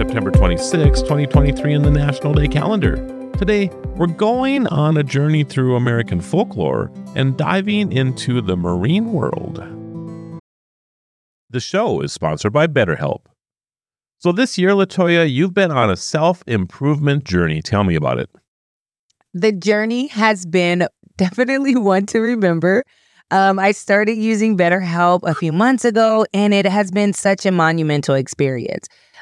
September 26, 2023, in the National Day calendar. Today, we're going on a journey through American folklore and diving into the marine world. The show is sponsored by BetterHelp. So, this year, Latoya, you've been on a self improvement journey. Tell me about it. The journey has been definitely one to remember. Um, I started using BetterHelp a few months ago, and it has been such a monumental experience.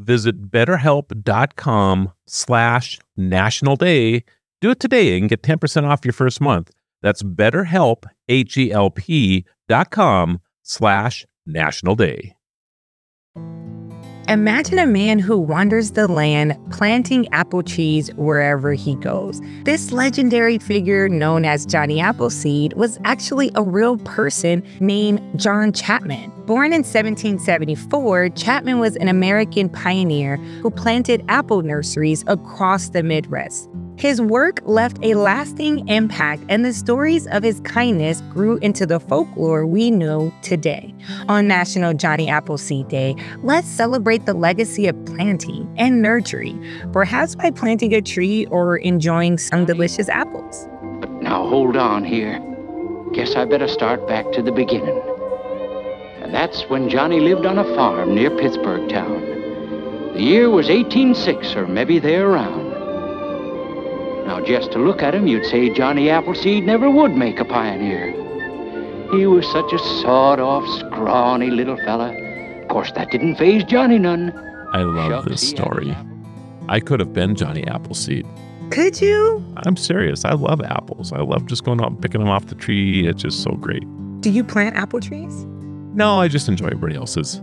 visit betterhelp.com slash national day. Do it today and get 10% off your first month. That's betterhelp, H-E-L-P slash national day. Imagine a man who wanders the land planting apple trees wherever he goes. This legendary figure, known as Johnny Appleseed, was actually a real person named John Chapman. Born in 1774, Chapman was an American pioneer who planted apple nurseries across the Midwest. His work left a lasting impact, and the stories of his kindness grew into the folklore we know today. On National Johnny Appleseed Day, let's celebrate the legacy of planting and nurturing, perhaps by planting a tree or enjoying some delicious apples. Now hold on here. Guess I better start back to the beginning. And that's when Johnny lived on a farm near Pittsburgh town. The year was 1806, or maybe there around. Now, just to look at him, you'd say Johnny Appleseed never would make a pioneer. He was such a sawed-off, scrawny little fella. Of course, that didn't faze Johnny none. I love Shucks, this story. I could have been Johnny Appleseed. Could you? I'm serious. I love apples. I love just going out and picking them off the tree. It's just so great. Do you plant apple trees? No, I just enjoy everybody else's.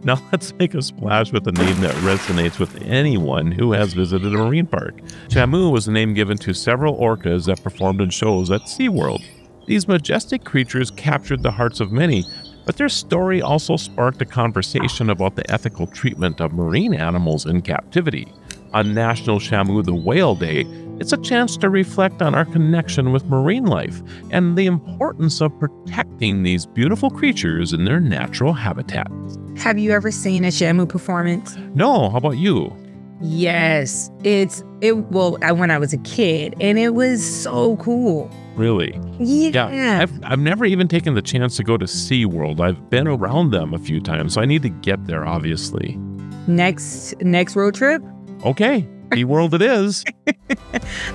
now let's make a splash with a name that resonates with anyone who has visited a marine park. Shamu was the name given to several orcas that performed in shows at SeaWorld. These majestic creatures captured the hearts of many, but their story also sparked a conversation about the ethical treatment of marine animals in captivity. On National Shamu the Whale Day, it's a chance to reflect on our connection with marine life and the importance of protecting these beautiful creatures in their natural habitats. Have you ever seen a Shamu performance? No, how about you? Yes, it's it. Well, I, when I was a kid, and it was so cool. Really? Yeah. yeah I've, I've never even taken the chance to go to SeaWorld. I've been around them a few times, so I need to get there, obviously. Next next road trip? Okay. SeaWorld it is.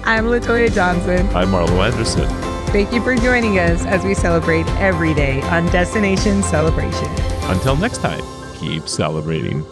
I'm Latoya Johnson. I'm Marlo Anderson. Thank you for joining us as we celebrate every day on Destination Celebration. Until next time, keep celebrating.